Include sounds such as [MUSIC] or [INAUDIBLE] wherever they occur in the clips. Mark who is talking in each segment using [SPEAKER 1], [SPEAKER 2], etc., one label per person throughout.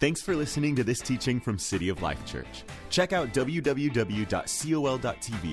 [SPEAKER 1] Thanks for listening to this teaching from City of Life Church. Check out www.col.tv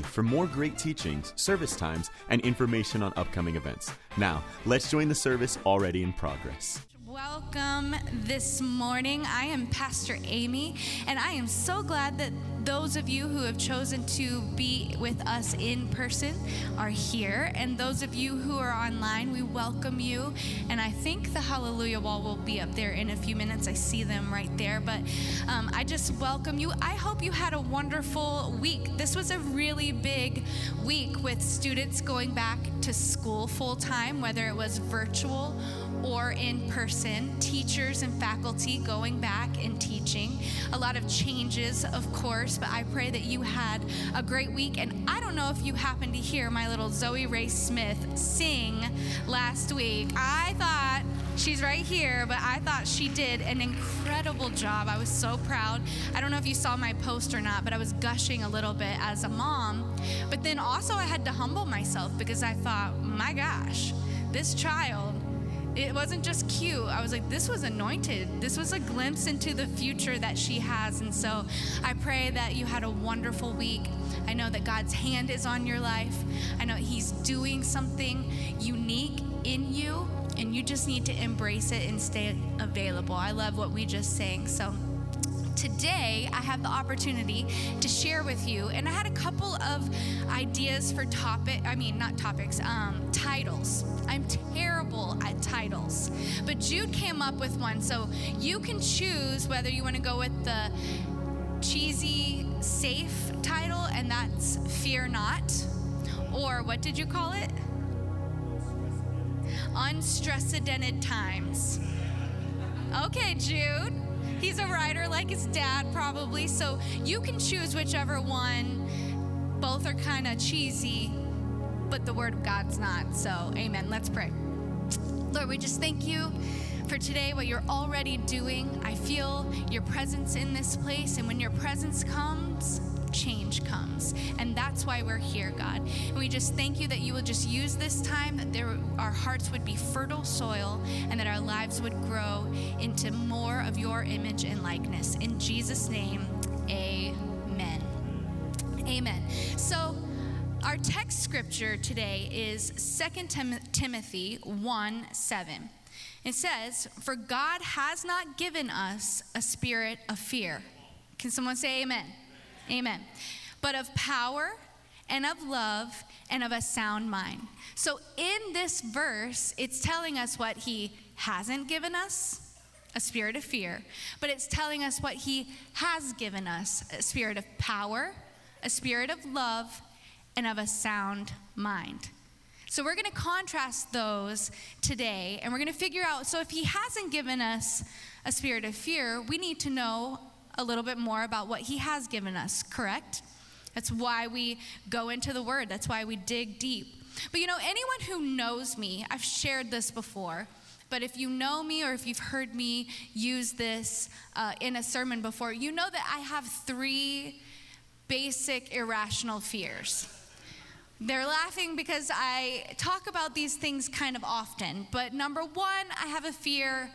[SPEAKER 1] for more great teachings, service times, and information on upcoming events. Now, let's join the service already in progress.
[SPEAKER 2] Welcome this morning. I am Pastor Amy, and I am so glad that those of you who have chosen to be with us in person are here. And those of you who are online, we welcome you. And I think the Hallelujah wall will be up there in a few minutes. I see them right there. But um, I just welcome you. I hope you had a wonderful week. This was a really big week with students going back to school full time, whether it was virtual or in person, teachers and faculty going back and teaching. A lot of changes, of course, but I pray that you had a great week. And I don't know if you happened to hear my little Zoe Ray Smith sing last week. I thought she's right here, but I thought she did an incredible job. I was so proud. I don't know if you saw my post or not, but I was gushing a little bit as a mom. But then also, I had to humble myself because I thought, my gosh, this child it wasn't just cute. I was like, this was anointed. This was a glimpse into the future that she has. And so I pray that you had a wonderful week. I know that God's hand is on your life. I know He's doing something unique in you, and you just need to embrace it and stay available. I love what we just sang. So today I have the opportunity to share with you, and I had a couple of ideas for topic. I mean, not topics, um, titles. I'm terrible at titles, but Jude came up with one, so you can choose whether you want to go with the cheesy, safe title, and that's "Fear Not," or what did you call it? Unstressed times. Okay, Jude. He's a writer like his dad, probably. So you can choose whichever one. Both are kind of cheesy, but the Word of God's not. So, amen. Let's pray. Lord, we just thank you for today, what you're already doing. I feel your presence in this place, and when your presence comes, change comes. And that's why we're here, God. And we just thank you that you will just use this time, that there, our hearts would be fertile soil, and that our lives would grow into more of your image and likeness. In Jesus' name, amen. Amen. So, our text scripture today is 2 Tim- Timothy 1 7. It says, For God has not given us a spirit of fear. Can someone say amen? Amen. But of power and of love and of a sound mind. So in this verse, it's telling us what he hasn't given us a spirit of fear, but it's telling us what he has given us a spirit of power, a spirit of love, and of a sound mind. So we're going to contrast those today and we're going to figure out so if he hasn't given us a spirit of fear, we need to know a little bit more about what He has given us, correct? That's why we go into the Word, that's why we dig deep. But you know, anyone who knows me, I've shared this before. But if you know me or if you've heard me use this uh, in a sermon before, you know that I have three basic irrational fears. They're laughing because I talk about these things kind of often. But number one, I have a fear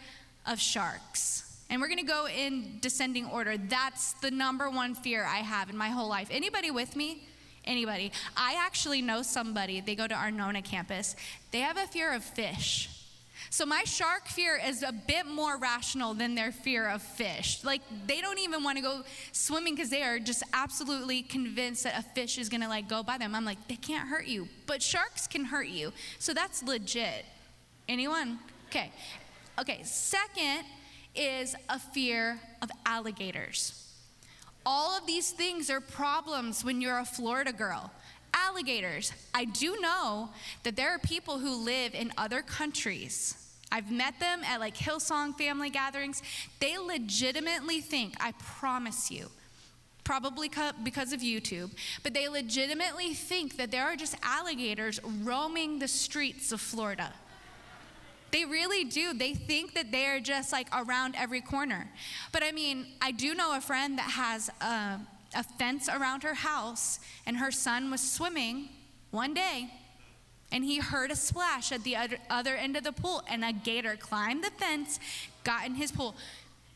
[SPEAKER 2] of sharks. And we're going to go in descending order. That's the number one fear I have in my whole life. Anybody with me? Anybody? I actually know somebody, they go to our Nona campus. They have a fear of fish. So my shark fear is a bit more rational than their fear of fish. Like they don't even want to go swimming because they are just absolutely convinced that a fish is to like go by them. I'm like, they can't hurt you, but sharks can hurt you. So that's legit. Anyone? Okay. Okay, second is a fear of alligators. All of these things are problems when you're a Florida girl. Alligators. I do know that there are people who live in other countries. I've met them at like Hillsong family gatherings. They legitimately think, I promise you, probably because of YouTube, but they legitimately think that there are just alligators roaming the streets of Florida. They really do. They think that they are just like around every corner. But I mean, I do know a friend that has a, a fence around her house, and her son was swimming one day, and he heard a splash at the other, other end of the pool, and a gator climbed the fence, got in his pool.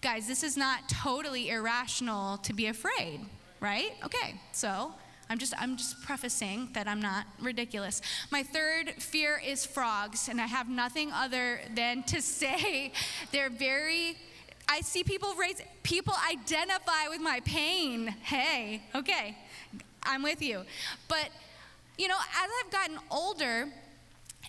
[SPEAKER 2] guys, this is not totally irrational to be afraid, right? Okay, so I'm just I'm just prefacing that I'm not ridiculous. My third fear is frogs, and I have nothing other than to [LAUGHS] say they're very I see people raise people identify with my pain. Hey, okay. I'm with you. But you know, as I've gotten older,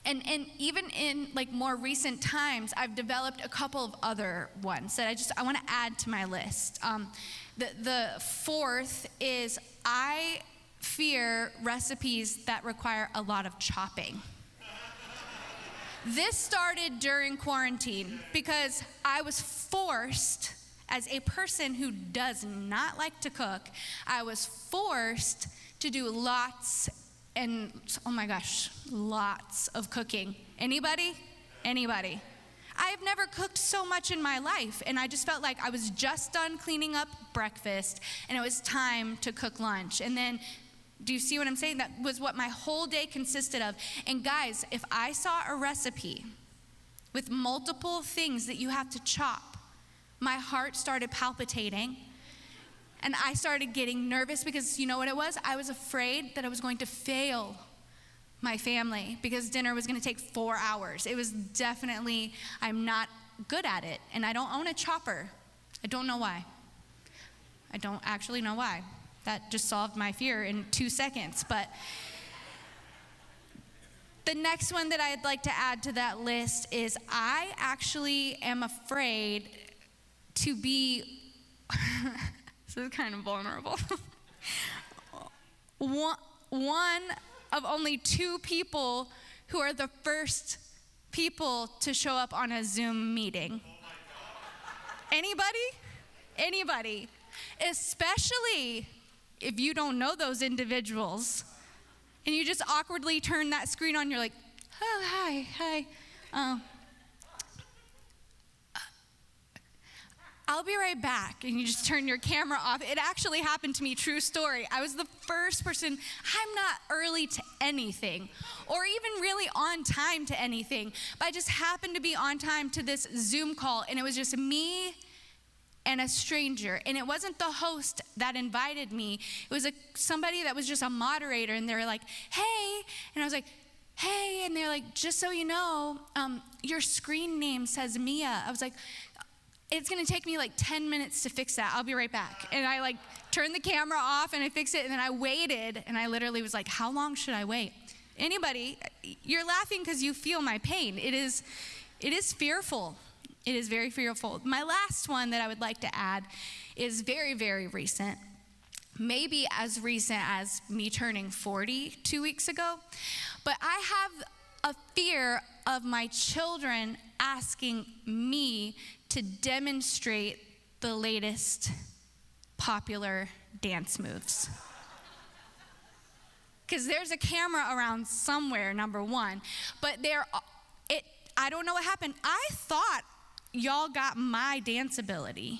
[SPEAKER 2] and, and even in like more recent times, I've developed a couple of other ones that I just I want to add to my list. Um, the, the fourth is I fear recipes that require a lot of chopping. This started during quarantine because I was forced, as a person who does not like to cook, I was forced to do lots and, oh my gosh, lots of cooking. Anybody? Anybody? I have never cooked so much in my life, and I just felt like I was just done cleaning up breakfast, and it was time to cook lunch. And then do you see what I'm saying? That was what my whole day consisted of. And guys, if I saw a recipe with multiple things that you have to chop, my heart started palpitating. And I started getting nervous because you know what it was? I was afraid that I was going to fail my family because dinner was going to take four hours. It was definitely, I'm not good at it. And I don't own a chopper. I don't know why. I don't actually know why. That just solved my fear in two seconds. But the next one that I'd like to add to that list is I actually am afraid to be, [LAUGHS] this is kind of vulnerable. [LAUGHS] one, one of only two people who are the first people to show up on a Zoom meeting. Anybody? Anybody? Especially if you don't know those individuals and you just awkwardly turn that screen on, you're like, oh, hi, hi. Oh. I'll be right back. And you just turn your camera off. It actually happened to me, true story. I was the first person, I'm not early to anything or even really on time to anything, but I just happened to be on time to this Zoom call, and it was just me and a stranger. And it wasn't the host that invited me, it was a, somebody that was just a moderator. And they were like, hey. And I was like, hey. And they're like, just so you know, um, your screen name says Mia. I was like, it's gonna take me like 10 minutes to fix that. I'll be right back. And I like turned the camera off and I fixed it. And then I waited and I literally was like, how long should I wait? Anybody, you're laughing because you feel my pain. It is, it is fearful. It is very fearful. My last one that I would like to add is very, very recent. Maybe as recent as me turning 40 two weeks ago. But I have a fear of my children asking me to demonstrate the latest popular dance moves. Because there's a camera around somewhere, number one. But there, it, I don't know what happened. I thought y'all got my dance ability.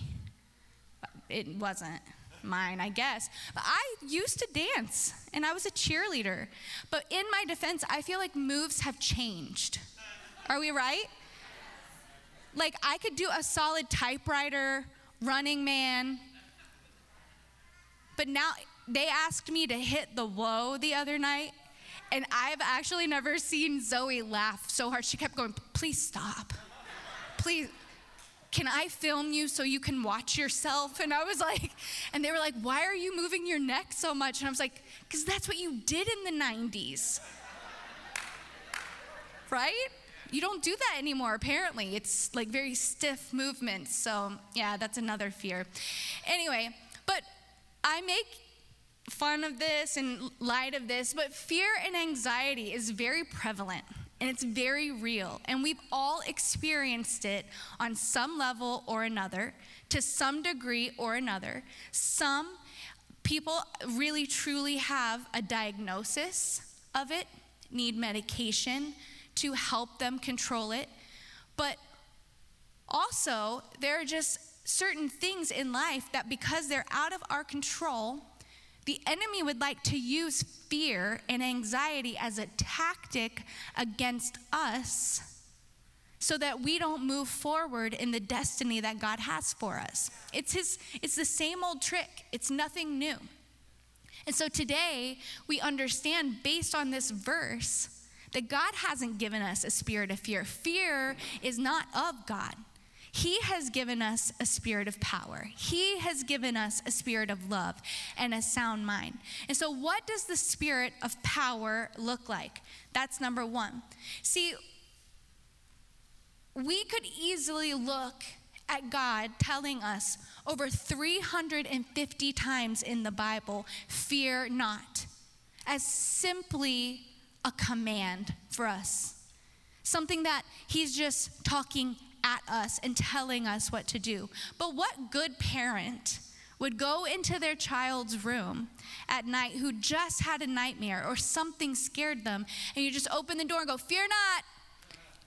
[SPEAKER 2] It wasn't mine, I guess. But I used to dance and I was a cheerleader. But in my defense, I feel like moves have changed. Are we right? Like I could do a solid typewriter, running man. But now they asked me to hit the whoa the other night. And I've actually never seen Zoe laugh so hard. She kept going, please stop. Please, can I film you so you can watch yourself? And I was like, and they were like, Why are you moving your neck so much? And I was like, Because that's what you did in the 90s. right? You don't do that anymore, apparently. It's like very stiff movements. So, yeah, that's another fear. Anyway, but I make fun of this and light of this, but fear and anxiety is very prevalent and it's very real. And we've all experienced it on some level or another, to some degree or another. Some people really truly have a diagnosis of it, need medication to help them control it. But also, there are just certain things in life that because they're out of our control, the enemy would like to use fear and anxiety as a tactic against us so that we don't move forward in the destiny that God has for us. It's his it's the same old trick. It's nothing new. And so today we understand based on this verse that God hasn't given us a spirit of fear. Fear is not of God. He has given us a spirit of power. He has given us a spirit of love and a sound mind. And so, what does the spirit of power look like? That's number one. See, we could easily look at God telling us over 350 times in the Bible, fear not, as simply a command for us. Something that He's just talking at us and telling us what to do. But what good parent would go into their child's room at night who just had a nightmare or something scared them, and you just open the door and go, Fear not,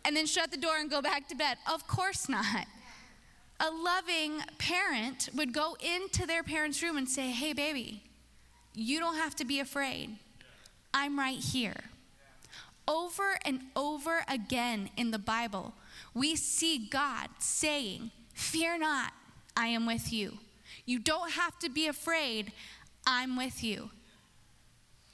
[SPEAKER 2] and then shut the door and go back to bed? Of course not. A loving parent would go into their parent's room and say, Hey, baby, you don't have to be afraid. I'm right here. Over and over again in the Bible, we see God saying, Fear not, I am with you. You don't have to be afraid, I'm with you.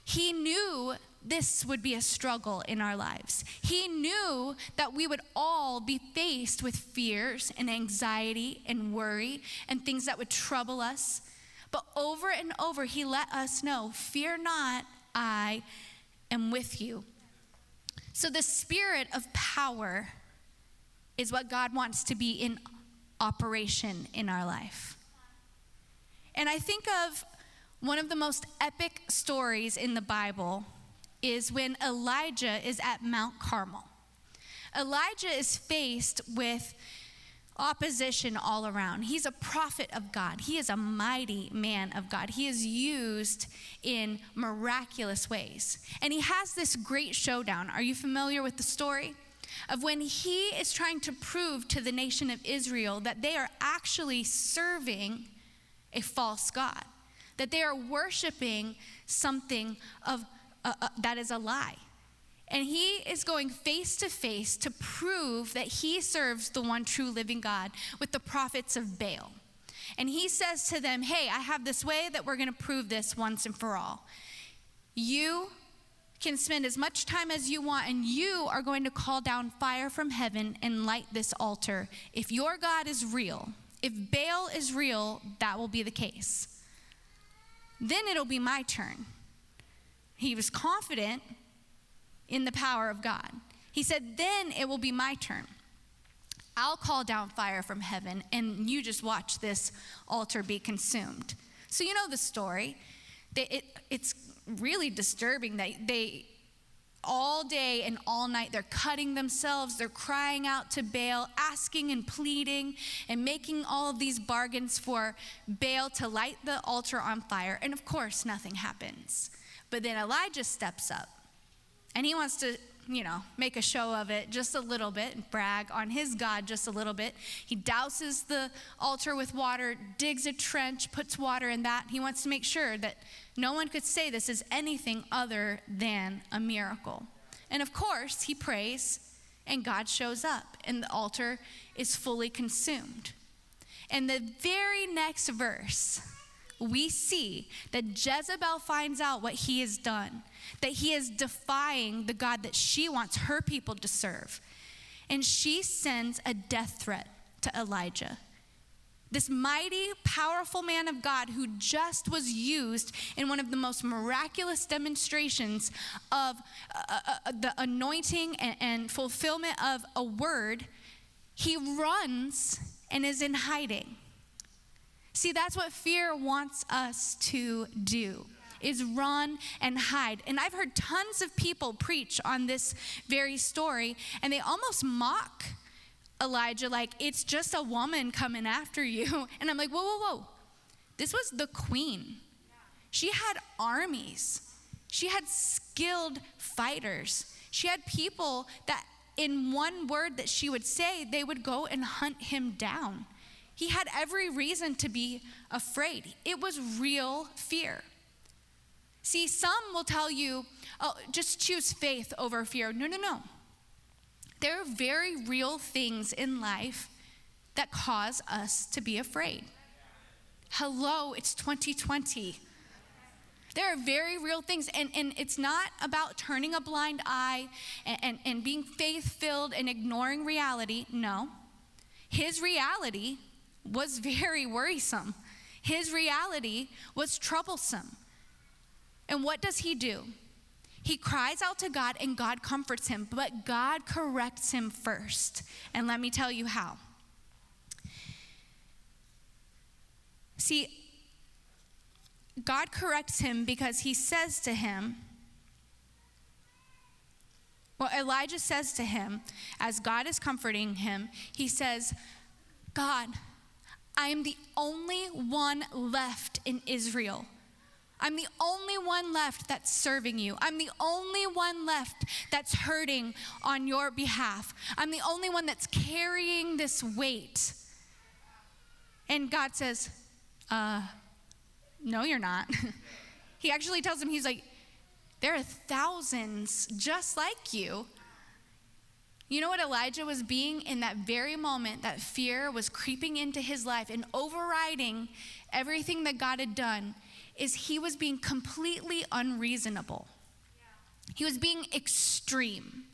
[SPEAKER 2] He knew this would be a struggle in our lives. He knew that we would all be faced with fears and anxiety and worry and things that would trouble us. But over and over, He let us know fear not, I am with you. So, the spirit of power is what God wants to be in operation in our life. And I think of one of the most epic stories in the Bible is when Elijah is at Mount Carmel. Elijah is faced with opposition all around. He's a prophet of God. He is a mighty man of God. He is used in miraculous ways. And he has this great showdown. Are you familiar with the story? Of when he is trying to prove to the nation of Israel that they are actually serving a false God, that they are worshiping something of uh, uh, that is a lie. And he is going face to face to prove that he serves the one true living God with the prophets of Baal. And he says to them, Hey, I have this way that we're going to prove this once and for all. You can spend as much time as you want, and you are going to call down fire from heaven and light this altar. If your God is real, if Baal is real, that will be the case. Then it'll be my turn. He was confident in the power of God. He said, Then it will be my turn. I'll call down fire from heaven, and you just watch this altar be consumed. So, you know the story. They, it, it's really disturbing that they, all day and all night, they're cutting themselves, they're crying out to Baal, asking and pleading, and making all of these bargains for Baal to light the altar on fire. And of course, nothing happens. But then Elijah steps up and he wants to, you know, make a show of it just a little bit and brag on his God just a little bit. He douses the altar with water, digs a trench, puts water in that. He wants to make sure that no one could say this is anything other than a miracle. And of course, he prays and God shows up and the altar is fully consumed. And the very next verse, we see that Jezebel finds out what he has done, that he is defying the God that she wants her people to serve. And she sends a death threat to Elijah. This mighty, powerful man of God who just was used in one of the most miraculous demonstrations of uh, uh, uh the anointing and, and fulfillment of a word, he runs and is in hiding. See, that's what fear wants us to do is run and hide. And I've heard tons of people preach on this very story, and they almost mock Elijah like it's just a woman coming after you. [LAUGHS] And I'm like, whoa, whoa, whoa. This was the queen. She had armies. She had skilled fighters. She had people that in one word that she would say, they would go and hunt him down. He had every reason to be afraid. It was real fear. See, some will tell you, oh, just choose faith over fear. No, no, no. There are very real things in life that cause us to be afraid. Hello, it's 2020. There are very real things, and, and it's not about turning a blind eye and, and, and being faith filled and ignoring reality. No. His reality was very worrisome, his reality was troublesome. And what does he do? He cries out to God, and God comforts him, but God corrects him first. And let me tell you how. See, God corrects him because he says to him, well, Elijah says to him, as God is comforting him, he says, God, I am the only one left in Israel. I'm the only one left that's serving you. I'm the only one left that's hurting on your behalf. I'm the only one that's carrying this weight. And God says, uh, no, you're not. [LAUGHS] he actually tells him, he's like, there are thousands just like you. You know what Elijah was being in that very moment that fear was creeping into his life and overriding everything that God had done is he was being completely unreasonable. He was being extreme.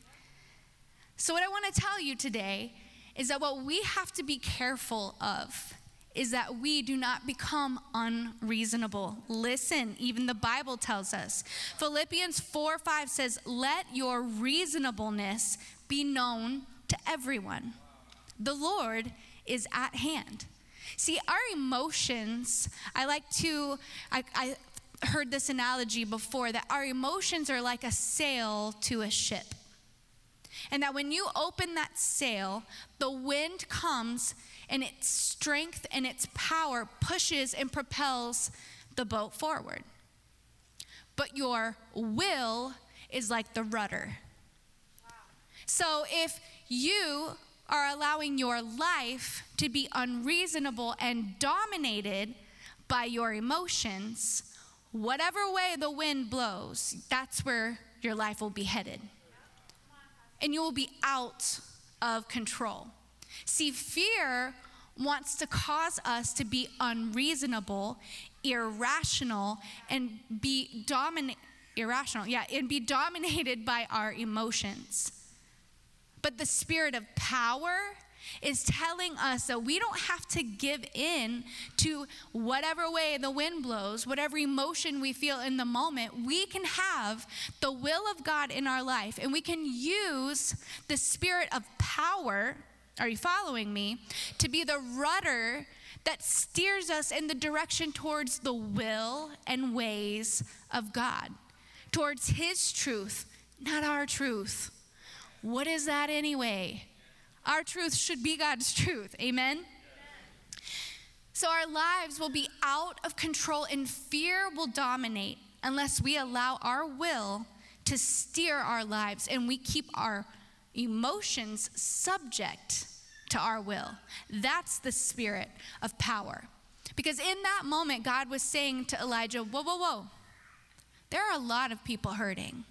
[SPEAKER 2] So what I want to tell you today is that what we have to be careful of is that we do not become unreasonable. Listen, even the Bible tells us. Philippians 4 5 says, Let your reasonableness be known to everyone. The Lord is at hand. See, our emotions, I like to, I, I heard this analogy before that our emotions are like a sail to a ship. And that when you open that sail, the wind comes and its strength and its power pushes and propels the boat forward. But your will is like the rudder. So if you are allowing your life to be unreasonable and dominated by your emotions, whatever way the wind blows, that's where your life will be headed. And you will be out of control. See, fear wants to cause us to be unreasonable, irrational, and be dominant irrational, yeah, and be dominated by our emotions. But the spirit of power is telling us that we don't have to give in to whatever way the wind blows, whatever emotion we feel in the moment. We can have the will of God in our life, and we can use the spirit of power are you following me? To be the rudder that steers us in the direction towards the will and ways of God, towards His truth, not our truth. What is that anyway? Our truth should be God's truth. Amen? So our lives will be out of control and fear will dominate unless we allow our will to steer our lives and we keep our emotions subject to our will. That's the spirit of power. Because in that moment, God was saying to Elijah, Whoa, whoa, whoa. There are a lot of people hurting.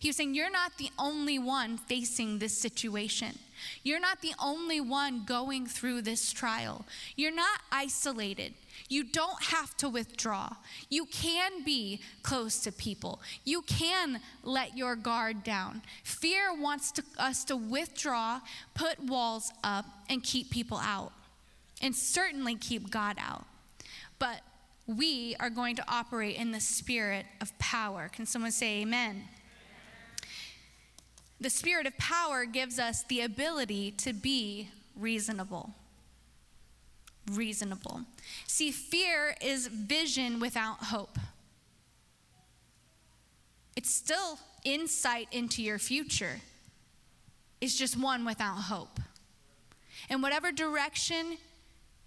[SPEAKER 2] He was saying, You're not the only one facing this situation. You're not the only one going through this trial. You're not isolated. You don't have to withdraw. You can be close to people. You can let your guard down. Fear wants to, us to withdraw, put walls up, and keep people out, and certainly keep God out. But we are going to operate in the spirit of power. Can someone say amen? The spirit of power gives us the ability to be reasonable reasonable. See, fear is vision without hope. It's still insight into your future, it's just one without hope. And whatever direction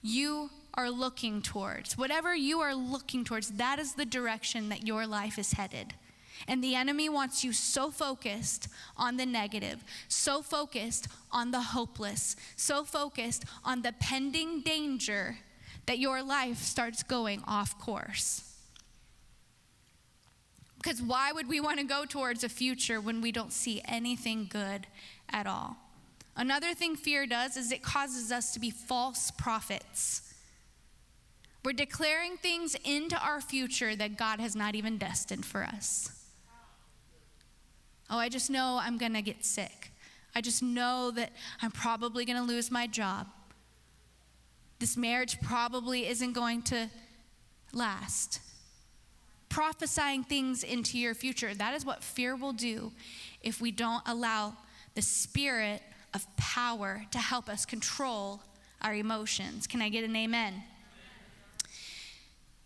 [SPEAKER 2] you are looking towards, whatever you are looking towards, that is the direction that your life is headed. And the enemy wants you so focused on the negative, so focused on the hopeless, so focused on the pending danger that your life starts going off course. Because why would we want to go towards a future when we don't see anything good at all? Another thing fear does is it causes us to be false prophets. We're declaring things into our future that God has not even destined for us. Oh, I just know I'm going to get sick. I just know that I'm probably going to lose my job. This marriage probably isn't going to last. Prophesying things into your future. That is what fear will do if we don't allow the spirit of power to help us control our emotions. Can I get an amen?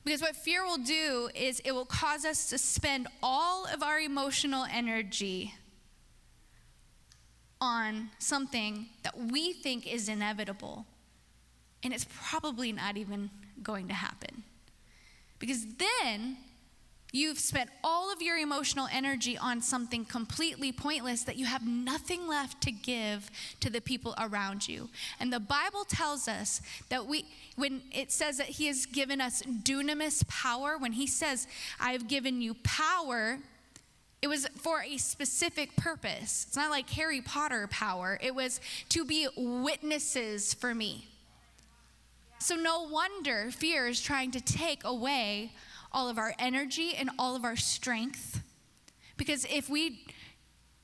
[SPEAKER 2] Because what fear will do is it will cause us to spend all of our emotional energy on something that we think is inevitable. And it's probably not even going to happen. Because then you've spent all of your emotional energy on something completely pointless that you have nothing left to give to the people around you. And the Bible tells us that we, when it says that He has given us dunamis power, when He says, I have given you power, it was for a specific purpose. It's not like Harry Potter power, it was to be witnesses for me. So, no wonder fear is trying to take away all of our energy and all of our strength. Because if we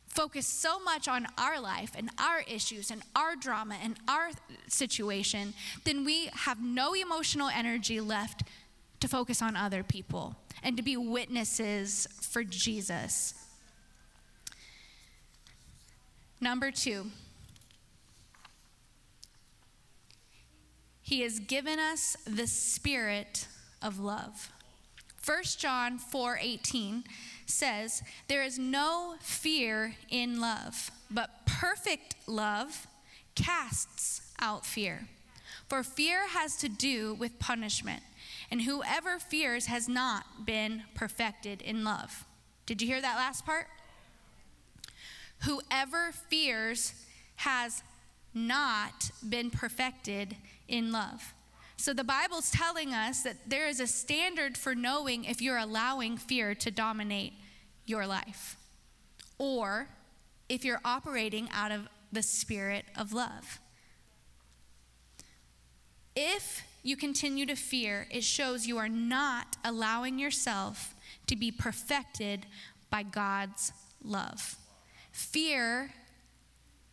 [SPEAKER 2] focus so much on our life and our issues and our drama and our situation, then we have no emotional energy left to focus on other people and to be witnesses for Jesus. Number two, He has given us the spirit of love. 1 John 4:18 says, "There is no fear in love, but perfect love casts out fear. For fear has to do with punishment, and whoever fears has not been perfected in love." Did you hear that last part? Whoever fears has not been perfected in love. So the Bible's telling us that there is a standard for knowing if you're allowing fear to dominate your life or if you're operating out of the spirit of love. If you continue to fear, it shows you are not allowing yourself to be perfected by God's love. Fear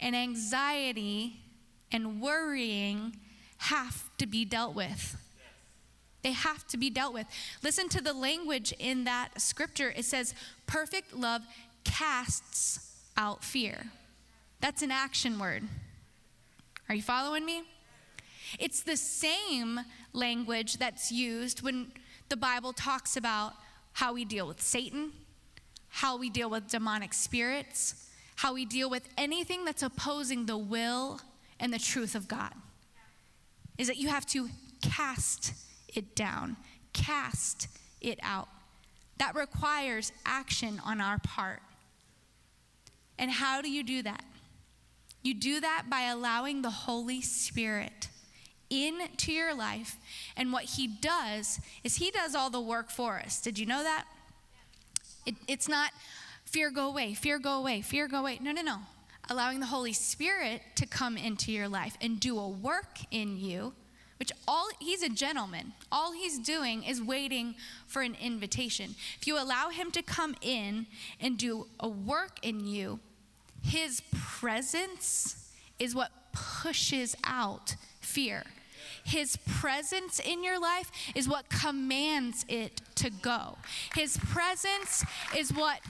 [SPEAKER 2] and anxiety and worrying have to be dealt with. They have to be dealt with. Listen to the language in that scripture. It says, perfect love casts out fear. That's an action word. Are you following me? It's the same language that's used when the Bible talks about how we deal with Satan, how we deal with demonic spirits, how we deal with anything that's opposing the will and the truth of God is that you have to cast it down, cast it out. That requires action on our part. And how do you do that? You do that by allowing the Holy Spirit into your life. And what He does is He does all the work for us. Did you know that? It, it's not fear go away, fear go away, fear go away. No, no, no allowing the Holy Spirit to come into your life and do a work in you, which all he's a gentleman. All he's doing is waiting for an invitation. If you allow him to come in and do a work in you, his presence is what pushes out fear. His presence in your life is what commands it to go. His presence is what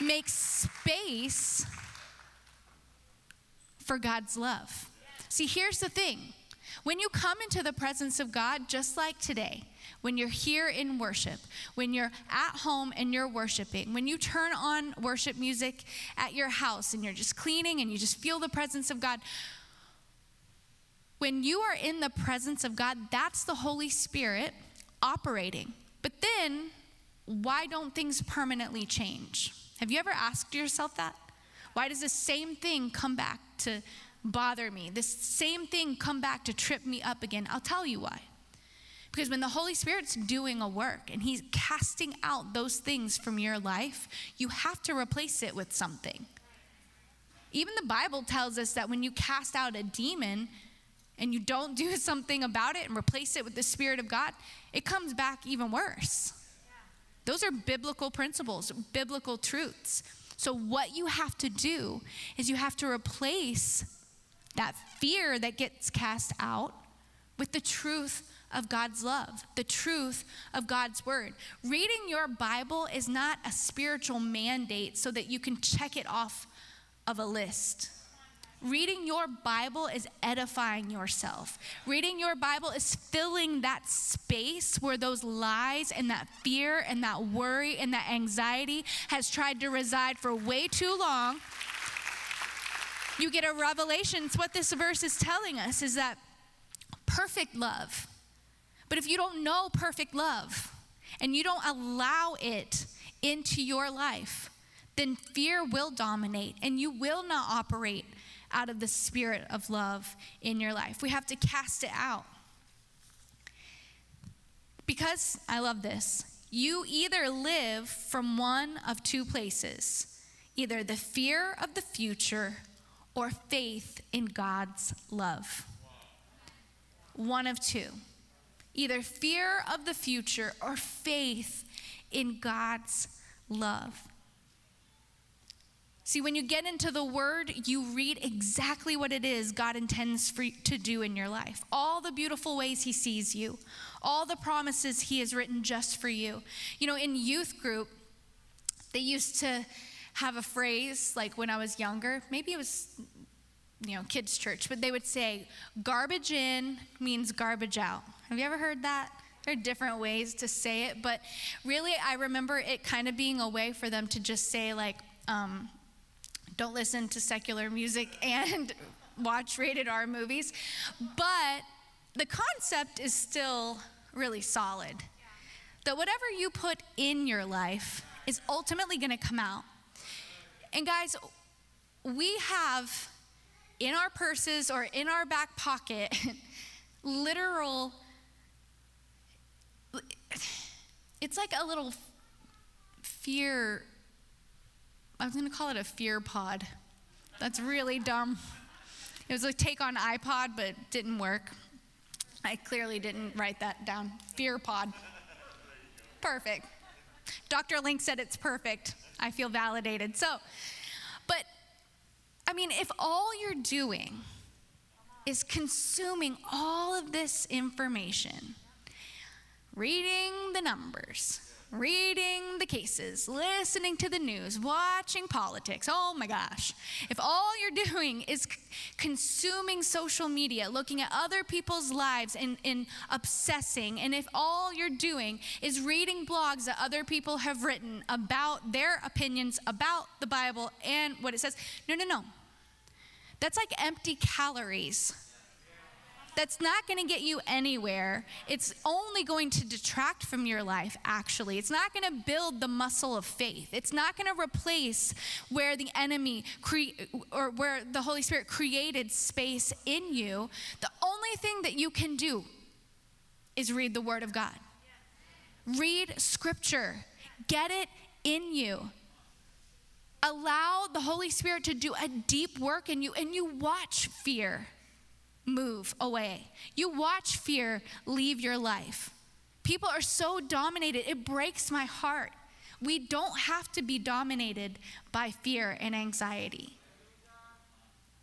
[SPEAKER 2] make space for God's love. See, here's the thing when you come into the presence of God, just like today, when you're here in worship, when you're at home and you're worshiping, when you turn on worship music at your house and you're just cleaning and you just feel the presence of God, when you are in the presence of God, that's the Holy Spirit operating. But then, why don't things permanently change? Have you ever asked yourself that? Why does the same thing come back to bother me? This same thing come back to trip me up again? I'll tell you why. Because when the Holy Spirit's doing a work and He's casting out those things from your life, you have to replace it with something. even the Bible tells us that when you cast out a demon and you don't [LAUGHS] do something about it and replace it with the Spirit of God, it comes back even worse. Those are biblical principles, biblical truths. So, what you have to do is you have to replace that fear that gets cast out with the truth of God's love, the truth of God's word. Reading your Bible is not a spiritual mandate so that you can check it off of a list. Reading your Bible is edifying yourself. Reading your Bible is filling that space where those lies and that fear and that worry and that anxiety has tried to reside for way too long. You get a revelation. It's what this verse is telling us is that perfect love. But if you don't know perfect love and you don't allow it into your life, then fear will dominate and you will not operate out of the spirit of love in your life. We have to cast it out. Because I love this, you either live from one of two places either the fear of the future or faith in God's love. One of two. Either fear of the future or faith in God's love. See, when you get into the word, you read exactly what it is God intends for to do in your life. All the beautiful ways he sees you, all the promises he has written just for you. You know, in youth group, they used to have a phrase like when I was younger, maybe it was you know, kids church, but they would say garbage in means garbage out. Have you ever heard that? There are different ways to say it, but really, I remember it kind of being a way for them to just say, like, um, don't listen to secular music and [LAUGHS] watch rated R movies. But the concept is still really solid. That whatever you put in your life is ultimately going to come out. And guys, we have in our purses or in our back pocket [LAUGHS] literal it's like a little fear I was going to call it a fear pod. That's really dumb. It was a take on iPod, but didn't work. I clearly didn't write that down. Fear pod. Perfect. Dr. Link said it's perfect. I feel validated. So, but I mean, if all you're doing is consuming all of this information, reading the numbers, reading the cases, listening to the news, watching politics. Oh my gosh. If all you're [LAUGHS] doing is consuming social media, looking at other people's lives and, and obsessing, and if all you're doing is reading blogs that other people have written about their opinions about the Bible and what it says, no, no, no. That's like empty calories that's not going to get you anywhere. It's only going to detract from your life, actually. It's not going to build the muscle of faith. It's not going to replace where the enemy cre- or where the Holy Spirit created space in you. The only thing that you can do is read the Word of God. Read Scripture, get it in you allow the Holy Spirit to do a deep work in you and you watch fear move away. You watch fear leave your life. People are so dominated, it breaks my heart. We don't have to be dominated by fear and anxiety.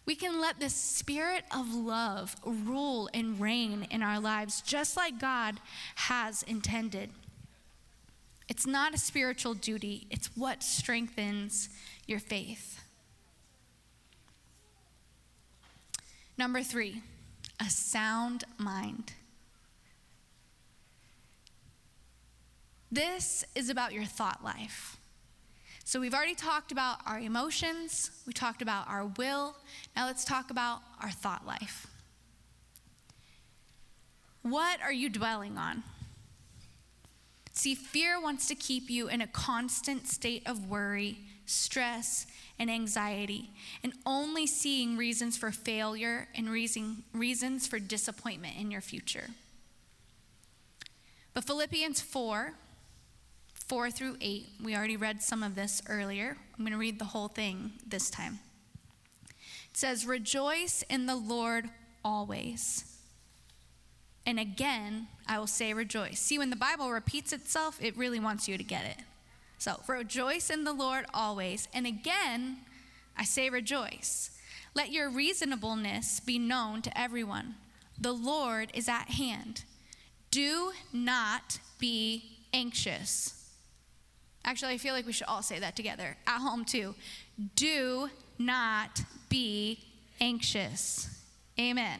[SPEAKER 2] We can let the spirit of love rule and reign in our lives just like God has intended. It's not a spiritual duty, it's what strengthens your faith. Number three, a sound mind. This is about your thought life. So, we've already talked about our emotions, we talked about our will. Now, let's talk about our thought life. What are you dwelling on? See, fear wants to keep you in a constant state of worry, stress, and anxiety, and only seeing reasons for failure and reason, reasons for disappointment in your future. But Philippians 4 4 through 8, we already read some of this earlier. I'm going to read the whole thing this time. It says, Rejoice in the Lord always. And again, I will say rejoice. See, when the Bible repeats itself, it really wants you to get it. So, rejoice in the Lord always. And again, I say rejoice. Let your reasonableness be known to everyone. The Lord is at hand. Do not be anxious. Actually, I feel like we should all say that together at home too. Do not be anxious. Amen.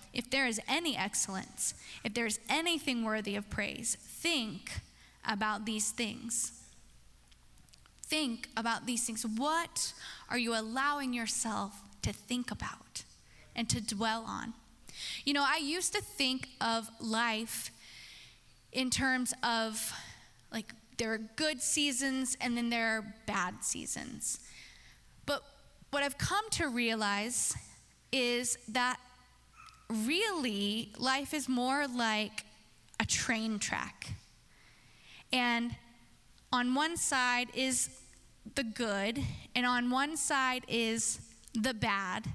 [SPEAKER 2] if there is any excellence, if there is anything worthy of praise, think about these things. Think about these things. What are you allowing yourself to think about and to dwell on? You know, I used to think of life in terms of like there are good seasons and then there are bad seasons. But what I've come to realize is that really, life is more like a train track. And on one side is the good, and on one side is the bad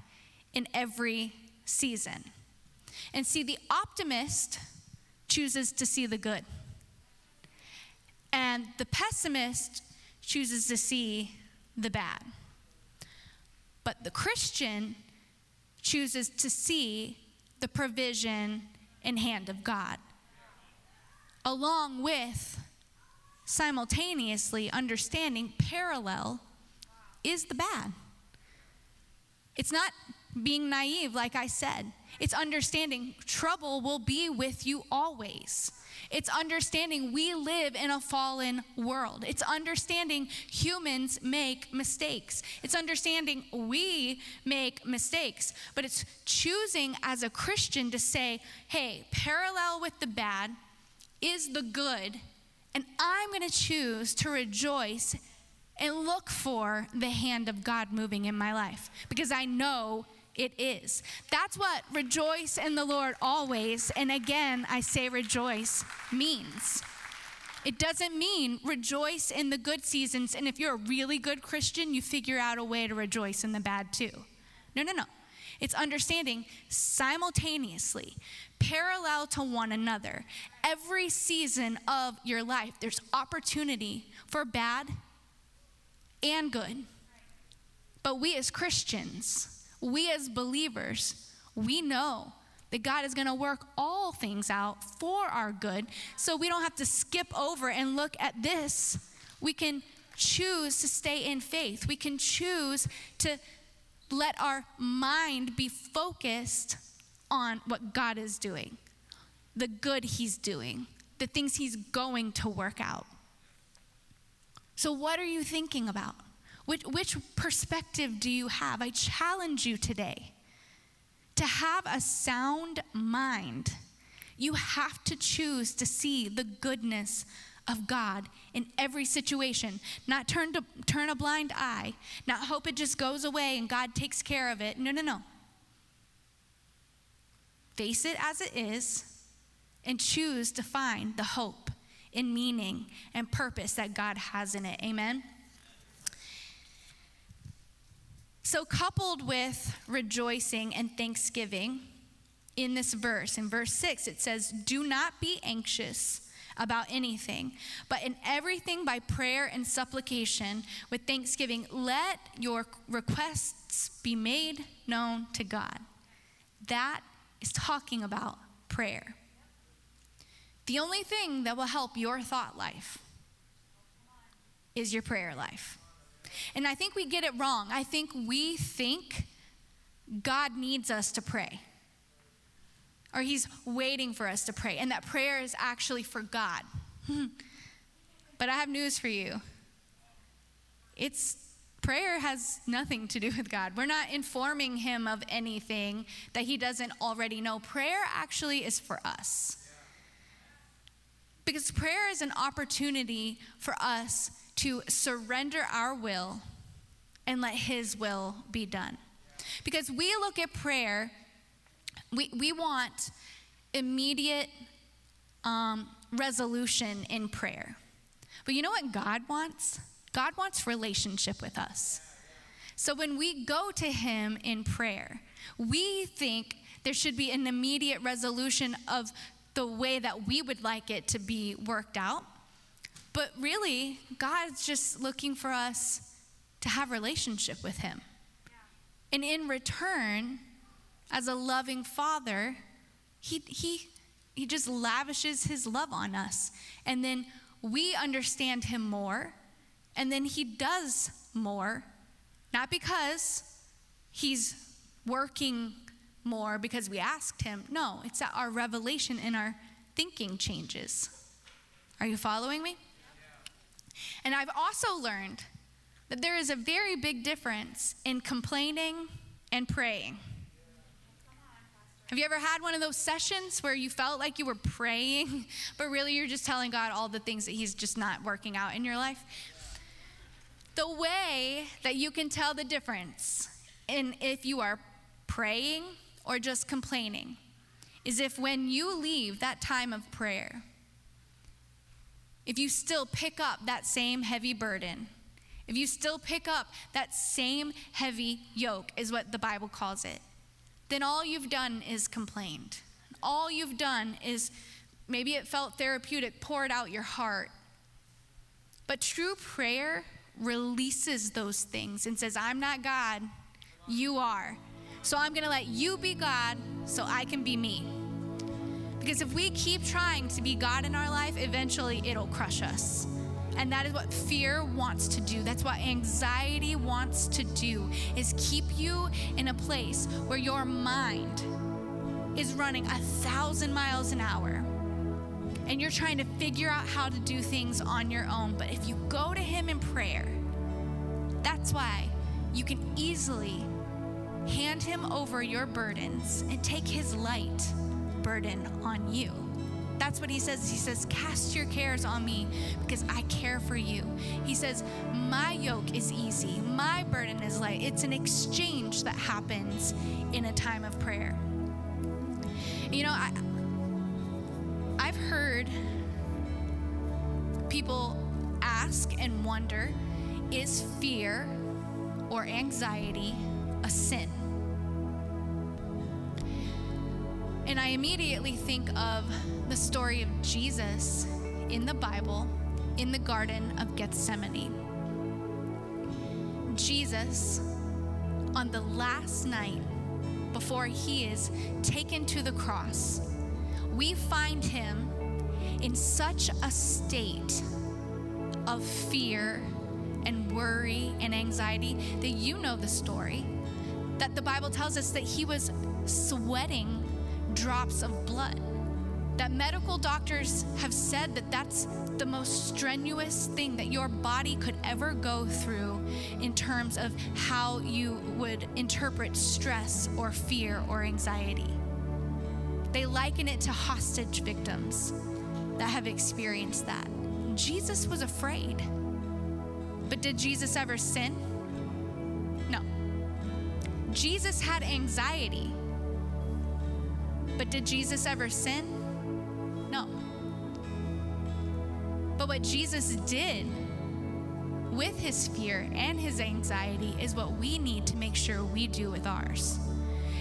[SPEAKER 2] in every season. And see, the optimist chooses to see the good, and the pessimist chooses to see the bad. But the Christian chooses to see the provision and hand of God, along with simultaneously understanding parallel is the bad. It's not being naive, like I said. It's understanding trouble will be with you always. It's understanding we live in a fallen world. It's understanding humans make mistakes. It's understanding we make mistakes. But it's choosing as a Christian to say, hey, parallel with the bad is the good, and I'm going to choose to rejoice and look for the hand of God moving in my life because I know it is. That's what rejoice in the Lord always, and again, I say rejoice, means. It doesn't mean rejoice in the good seasons, and if you're a really good Christian, you figure out a way to rejoice in the bad too. No, no, no. It's understanding simultaneously, parallel to one another. Every season of your life, there's opportunity for bad and good. But we as Christians, we as believers, we know that God is going to work all things out for our good. So we don't have to skip over and look at this. We can choose to stay in faith. We can choose to let our mind be focused on what God is doing, the good He's doing, the things He's going to work out. So, what are you thinking about? Which, which perspective do you have? I challenge you today to have a sound mind. You have to choose to see the goodness of God in every situation. Not turn to turn a blind eye, not hope it just goes away and God takes care of it. No, no, no. Face it as it is and choose to find the hope and meaning and purpose that God has in it. Amen. So, coupled with rejoicing and thanksgiving in this verse, in verse 6, it says, Do not be anxious about anything, but in everything by prayer and supplication with thanksgiving, let your requests be made known to God. That is talking about prayer. The only thing that will help your thought life is your prayer life. And I think we get it wrong. I think we think God needs us to pray, or He's waiting for us to pray, and that prayer is actually for God. [LAUGHS] but I have news for you it's Prayer has nothing to do with God. We're not informing him of anything that he doesn't already know. Prayer actually is for us. Because prayer is an opportunity for us to surrender our will and let his will be done. Because we look at prayer, we, we want immediate um, resolution in prayer. But you know what God wants? God wants relationship with us. So when we go to Him in prayer, we think there should be an immediate resolution of the way that we would like it to be worked out. But really, God's just looking for us to have relationship with Him. And in return, as a loving Father, He, he, he just lavishes His love on us. And then we understand him more, and then he does more, not because he's working more because we asked him. No, it's that our revelation and our thinking changes. Are you following me? And I've also learned that there is a very big difference in complaining and praying. Have you ever had one of those sessions where you felt like you were praying, [LAUGHS] but really you're just telling God all the things that He's just not working out in your life? The way that you can tell the difference in if you are praying or just complaining is if when you leave that time of prayer, if you still pick up that same heavy burden, if you still pick up that same heavy yoke, is what the Bible calls it then all you've done is complained. All you've done is maybe it felt therapeutic, poured out your heart. But true prayer releases those things and says, I'm not God, you are. So I'm going to let you be God so I can be me. Because if we keep trying to be God in our life, eventually it'll crush us. And that is what fear wants to do. That's what anxiety wants to do is keep you in a place where your mind is running a thousand miles an hour and you're trying to figure out how to do things on your own. But if you go to Him in prayer, that's why you can easily hand Him over your burdens and take His light burden on you. That's what he says. He says, Cast your cares on me because I care for you. He says, My yoke is easy, my burden is light. It's an exchange that happens in a time of prayer. You know, I, I've heard people ask and wonder is fear or anxiety a sin? And I immediately think of the story of Jesus in the Bible in the Garden of Gethsemane. Jesus, on the last night before he is taken to the cross, we find him in such a state of fear and worry and anxiety that you know the story. That the Bible tells us that he was sweating drops of blood. That medical doctors have said that that's the most strenuous thing that your body could ever go through in terms of how you would interpret stress or fear or anxiety. They liken it to hostage victims that have experienced that. Jesus was afraid. But did Jesus ever sin? No. Jesus had anxiety. But did Jesus ever sin? No. But what Jesus did with his fear and his anxiety is what we need to make sure we do with ours.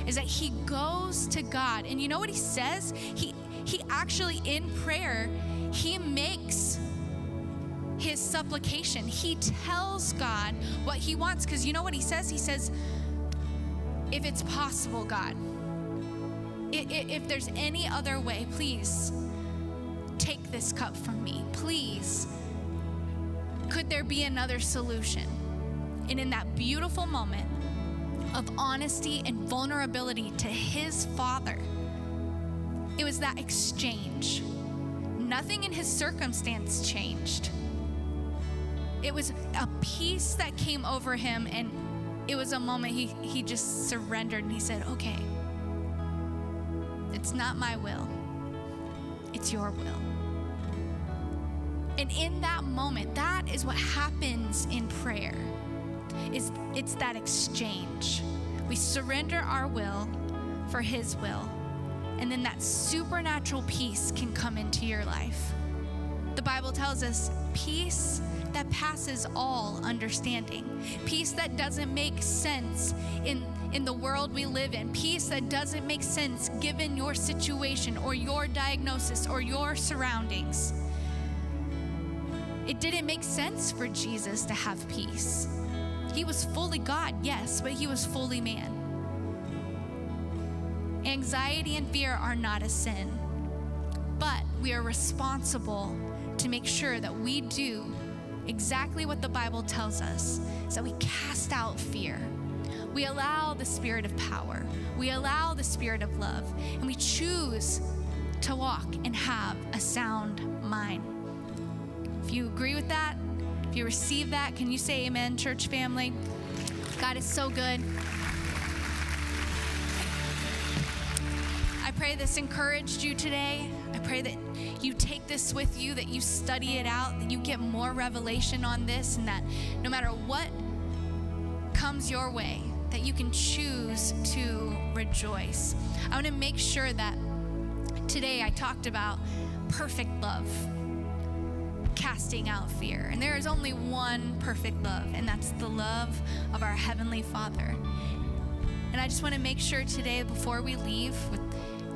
[SPEAKER 2] Is that he goes to God and you know what he says? He he actually in prayer he makes his supplication. He tells God what he wants because you know what he says? He says if it's possible, God, if there's any other way, please take this cup from me. Please. Could there be another solution? And in that beautiful moment of honesty and vulnerability to his father, it was that exchange. Nothing in his circumstance changed. it was a peace that came over him and it was a moment he, he just surrendered and he said, Okay, it's not my will, it's your will. And in that moment, that is what happens in prayer. Is it's that exchange. We surrender our will for his will. And then that supernatural peace can come into your life. The Bible tells us peace that passes all understanding, peace that doesn't make sense in, in the world we live in, peace that doesn't make sense given your situation or your diagnosis or your surroundings. It didn't make sense for Jesus to have peace. He was fully God, yes, but he was fully man. Anxiety and fear are not a sin, but we are responsible to make sure that we do exactly what the Bible tells us that we cast out fear. We allow the spirit of power. We allow the spirit of love. And we choose to walk and have a sound mind. If you agree with that, if you receive that, can you say amen, church family? God is so good. I pray this encouraged you today. I pray that you take this with you, that you study it out, that you get more revelation on this, and that no matter what comes your way, that you can choose to rejoice. I want to make sure that today I talked about perfect love casting out fear. And there is only one perfect love, and that's the love of our Heavenly Father. And I just want to make sure today, before we leave, with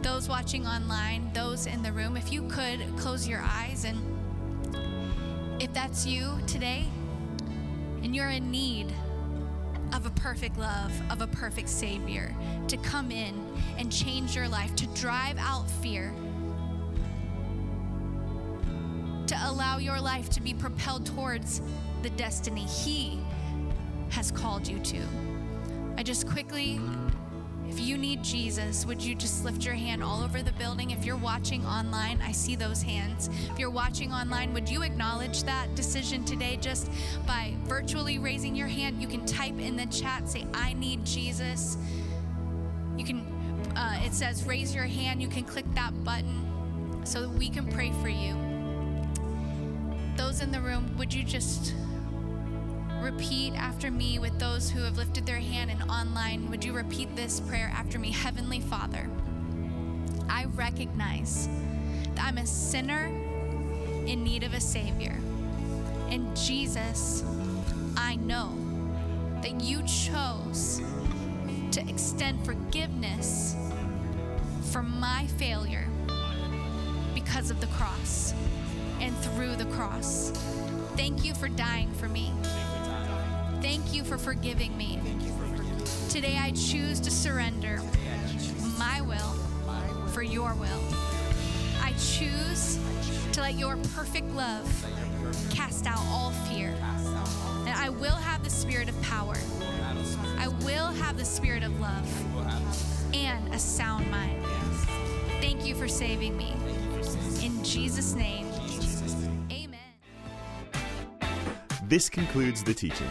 [SPEAKER 2] those watching online, those in the room, if you could close your eyes and if that's you today and you're in need of a perfect love, of a perfect Savior to come in and change your life, to drive out fear to allow your life to be propelled towards the destiny He has called you to. I just quickly, if you need Jesus, would you just lift your hand all over the building? If you're watching online, I see those hands. If you're watching online, would you acknowledge that decision today just by virtually raising your hand? You can type in the chat, say, I need Jesus. You can, uh, it says raise your hand. You can click that button so that we can pray for you those in the room, would you just repeat after me with those who have lifted their hand and online? Would you repeat this prayer after me? Heavenly Father, I recognize that I'm a sinner in need of a Savior. And Jesus, I know that you chose to extend forgiveness for my failure because of the cross and through the cross. Thank you for dying for me. Thank you for forgiving me. Today I choose to surrender my will for your will. I choose to let your perfect love cast out all fear. And I will have the spirit of power. I will have the spirit of love and a sound mind. Thank you for saving me. In Jesus' name. Amen.
[SPEAKER 1] This concludes the teaching.